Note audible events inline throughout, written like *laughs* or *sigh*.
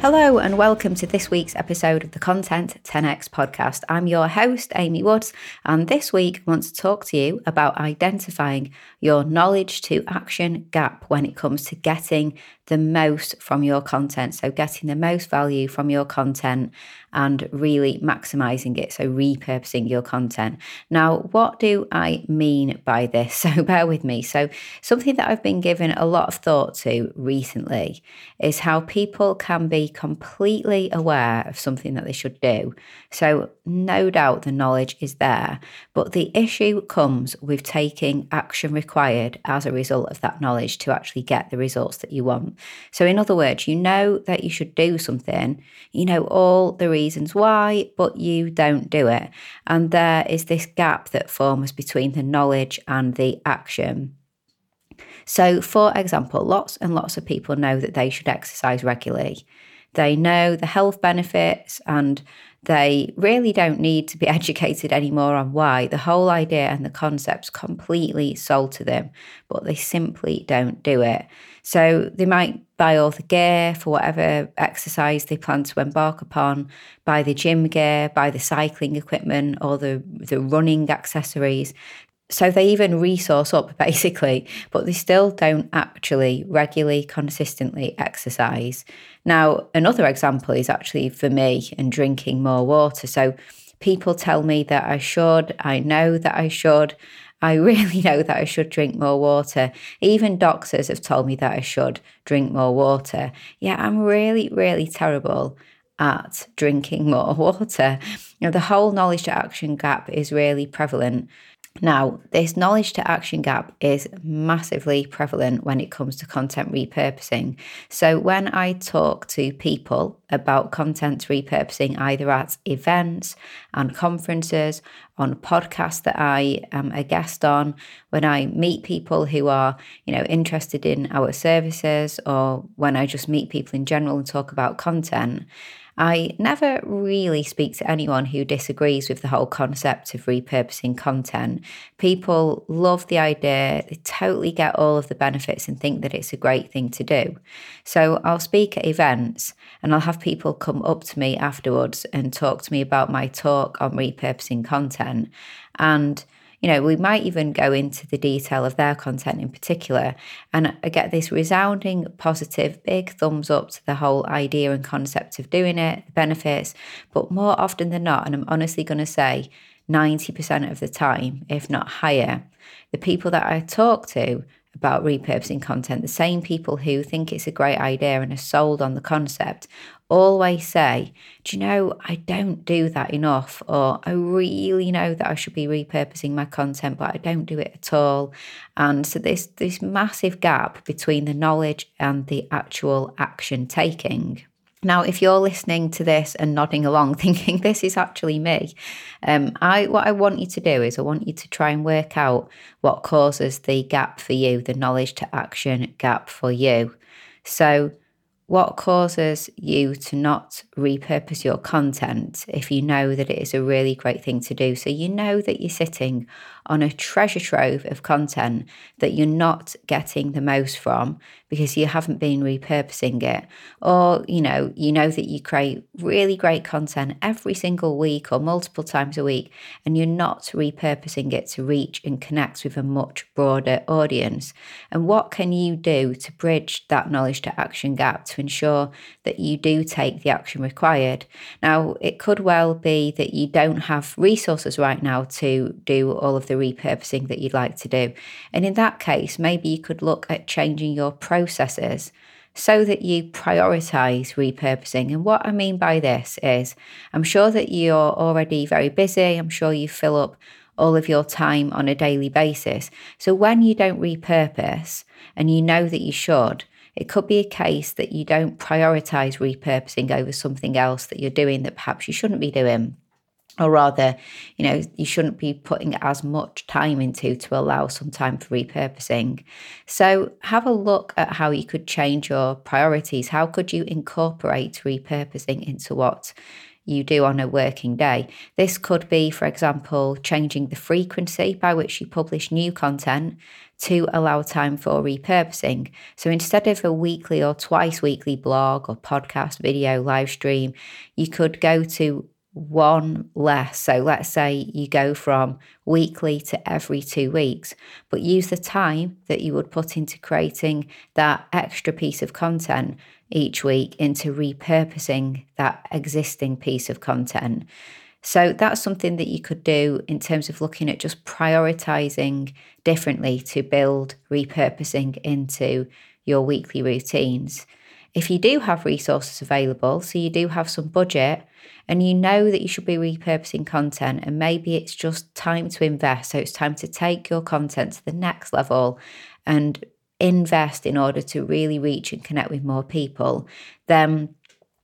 Hello, and welcome to this week's episode of the Content 10x podcast. I'm your host, Amy Woods, and this week I want to talk to you about identifying your knowledge to action gap when it comes to getting the most from your content. So, getting the most value from your content and really maximizing it. So, repurposing your content. Now, what do I mean by this? *laughs* So, bear with me. So, something that I've been given a lot of thought to recently is how people can be completely aware of something that they should do. So, no doubt the knowledge is there, but the issue comes with taking action required as a result of that knowledge to actually get the results that you want. So, in other words, you know that you should do something, you know all the reasons why, but you don't do it. And there is this gap that forms between the knowledge and the action. So, for example, lots and lots of people know that they should exercise regularly. They know the health benefits and they really don't need to be *laughs* educated anymore on why. The whole idea and the concept's completely sold to them, but they simply don't do it. So they might buy all the gear for whatever exercise they plan to embark upon, buy the gym gear, buy the cycling equipment or the, the running accessories. So they even resource up *laughs* basically, but they still don't actually regularly, consistently exercise. Now, another example is actually for me and drinking more water. So people tell me that I should, I know that I should. I *laughs* really know that I should drink more water. Even doctors have told me that I should drink more water. Yeah, I'm really, really terrible at drinking *laughs* more water. You know, the whole knowledge to action gap is really prevalent. Now, this knowledge to action gap is massively prevalent when it comes to content repurposing. So, when I talk to people about content repurposing, either at events and conferences, on podcasts that I am a guest on, when I meet people who are, you know, interested in our services, or when I just meet people in general and talk about content, I never really speak to anyone who disagrees with the whole concept of repurposing content. People love the idea, they totally get all of the benefits and think that it's a great thing to do. So I'll speak at events and I'll have people come up to me afterwards and talk to me about my talk on repurposing content. And you know, we might even go into the detail of their content in particular. And I get this resounding positive, big thumbs up to the whole idea and concept of doing it, the benefits. But more often than not, and I'm honestly going to say 90% of the time, if not higher, the people that I talk to about repurposing content, the same people who think it's a great idea and are sold on the concept, always say, Do you know, I don't do that enough, or I really know that I should be repurposing my content, but I don't do it at all. And so this this massive gap between the knowledge and the actual action taking. Now, if you're listening to this and nodding along, *laughs* thinking this is actually me, um, I what I want you to do is I want you to try and work out what causes the gap for you, the knowledge to action gap for you. So what causes you to not repurpose your content if you know that it is a really great thing to do? So you know that you're sitting on a treasure trove of content that you're not getting the most from because you haven't been repurposing it. Or, you know, you know that you create really great content every single week or multiple times a week, and you're not repurposing it to reach and connect with a much broader audience. And what can you do to bridge that knowledge to action gap to ensure that you do take the action required? Now, it could well be that you don't have resources right now to do all of the repurposing that you'd like to do. And in that case, maybe you could look at changing your processes so that you prioritize repurposing. And what I mean by this is, I'm sure that you're already very busy, I'm sure you fill up all of your time on a daily basis. So when you don't repurpose and you know that you should, it could be a case that you don't prioritize repurposing over something else that you're doing that perhaps you shouldn't be doing. or rather, you know, you shouldn't be putting as much time into to allow some time for repurposing. So, have a look at how you could change your priorities. How could you incorporate repurposing into what you do on a working day? This could be, for example, changing the frequency by which you publish new content to allow time for repurposing. So instead of a weekly or twice weekly blog or podcast, video, live stream, you could go to one less. So let's say you go from weekly to every two weeks, but use the time that you would put into creating that extra piece of content each week into repurposing that existing piece of content. So that's something that you could do in terms of looking at just prioritizing differently to build repurposing into your weekly routines. If you do have resources available, so you do have some budget, and you know that you should be repurposing content, and maybe it's just time to invest. So it's time to take your content to the next level and invest in order to really reach and connect with more people, then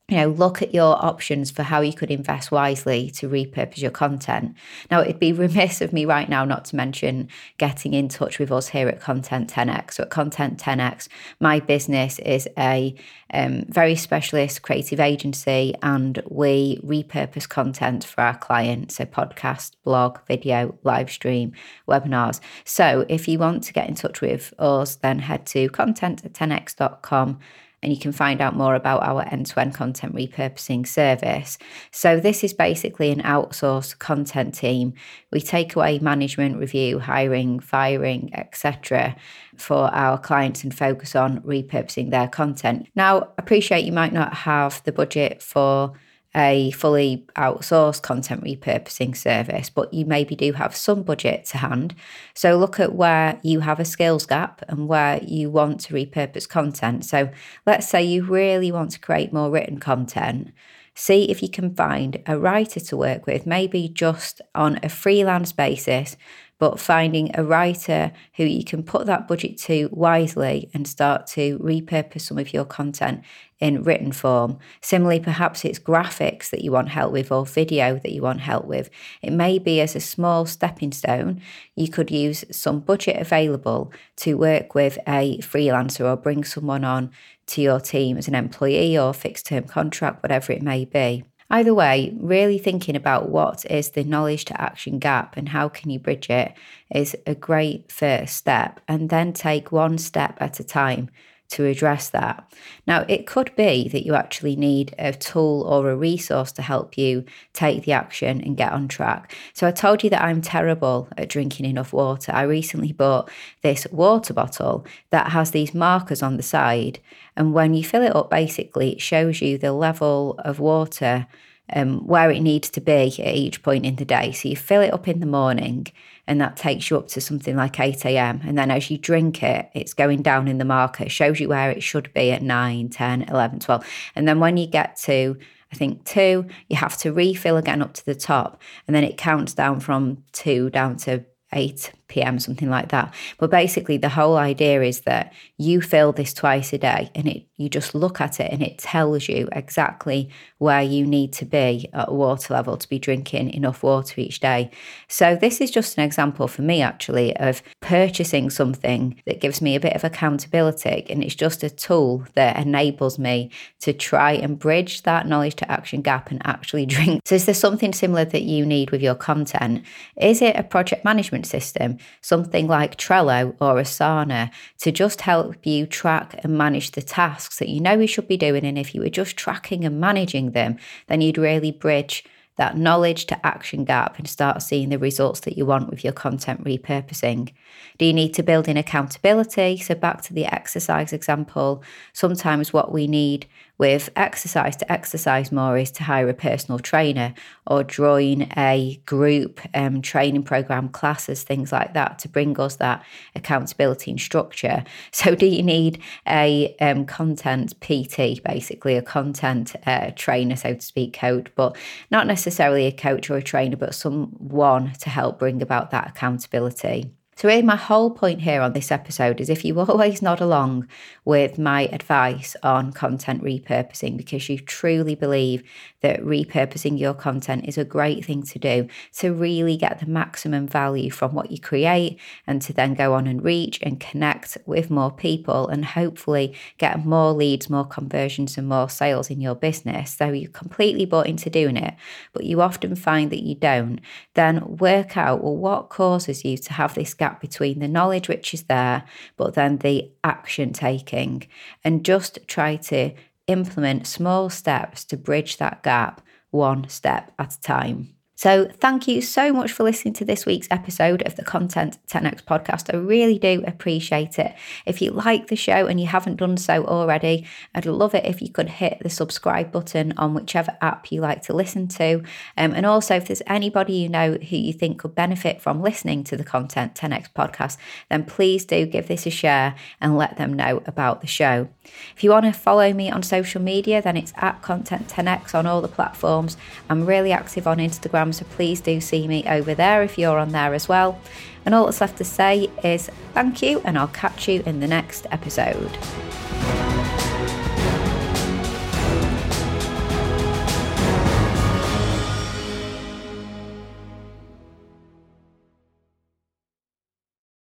you know, look at your options for how you could invest wisely to repurpose your content. Now, it'd be *laughs* remiss of me right now not to mention getting in touch with us here at Content 10x. So, at Content 10x, my business is a um, very specialist creative agency, and we repurpose content for our clients. So, podcast, blog, video, live stream, webinars. So, if you want to get in touch with us, then head to content at 10x.com and you can find out more about our end to end content repurposing service. So, this is basically an outsourced content team. We take away management, review, hiring, firing, etc. for our clients and focus on repurposing their content. Now, appreciate you might not have the budget for a fully outsourced content repurposing service, but you maybe do have some budget to hand. So look at where you have a skills gap and where you want to repurpose content. So let's say you really want to create more written content. See if you can find a writer to work with, maybe just on a freelance basis but finding a writer who you can put that budget to wisely and start to repurpose some of your content in written form. Similarly, perhaps it's graphics that you want help with or video that you want help with. It may be as a small stepping stone, you could use some budget available to work with a freelancer or bring someone on to your team as an employee or fixed term contract, whatever it may be. Either way, really thinking about what is the knowledge to action gap and how can you bridge it is a great first step, and then take one step at a time to address that. Now, it could be that you actually need a tool or a resource to help you take the action and get on track. So, I told you that I'm terrible at drinking enough water. I recently bought this water bottle that has these markers on the side. And when you fill it up, basically, it shows you the level of water um, where it needs to be at each point in the day. So you fill it up in the morning and that takes you up to something like 8 a.m. And then as you drink it, it's going down in the marker, it shows you where it should be at 9, 10, 11, 12. And then when you get to I think two, you have to refill again up to the top, and then it counts down from two down to 8 p.m., something like that. But basically, the whole idea is that you fill this twice a day and it you just look at it and it tells you exactly where you need to be at water level to be drinking enough water each day. So, this is just an example for me actually of purchasing something that gives me a bit of accountability and it's just a tool that enables me to try and bridge that knowledge to action gap and actually *laughs* drink. So, is there something similar that you need with your content? Is it a project management system? Something like Trello or Asana to just help you track and manage the tasks that you know you should be doing. And if you were just tracking and managing them, then you'd really bridge that knowledge to action gap and start seeing the results that you want with your content repurposing. Do you need to build in accountability? So, back to the exercise example, sometimes what we need with exercise to exercise more is to hire a personal trainer or join a group um, training program, classes, things like that to bring us that accountability and structure. *laughs* So, do you need a um, content PT, basically a content uh, trainer, so to speak, coach, but not necessarily a coach or a trainer, but someone to help bring about that accountability? So, really, my whole point here on this episode is if you *laughs* always nod along with my advice on content repurposing, because you truly believe that repurposing your content is a great thing to do to really get the maximum value from what you create and to then go on and reach and connect with more people and hopefully get more leads, more conversions, and more sales in your business. So, you're completely bought into doing it, but you often find that you don't, then work out well, what causes you to have this gap between the knowledge which is there, but then the action taking, and just try to implement small steps to bridge that gap one step at a time. So, thank you so much for listening to this week's episode of the Content 10x podcast. I really do appreciate it. If you like the show and you haven't done so already, I'd love it if you could hit the subscribe button on whichever app you like to listen to. Um, and also, if there's anybody you know who you think could benefit from listening to the Content 10x podcast, then please do give this a share and let them know about the show. If you want to follow me on social media, then it's at Content 10x on all the platforms. I'm really active on Instagram so please do see me over there if you're on there as well. And all that's left to say is thank you, and I'll catch you in the next episode.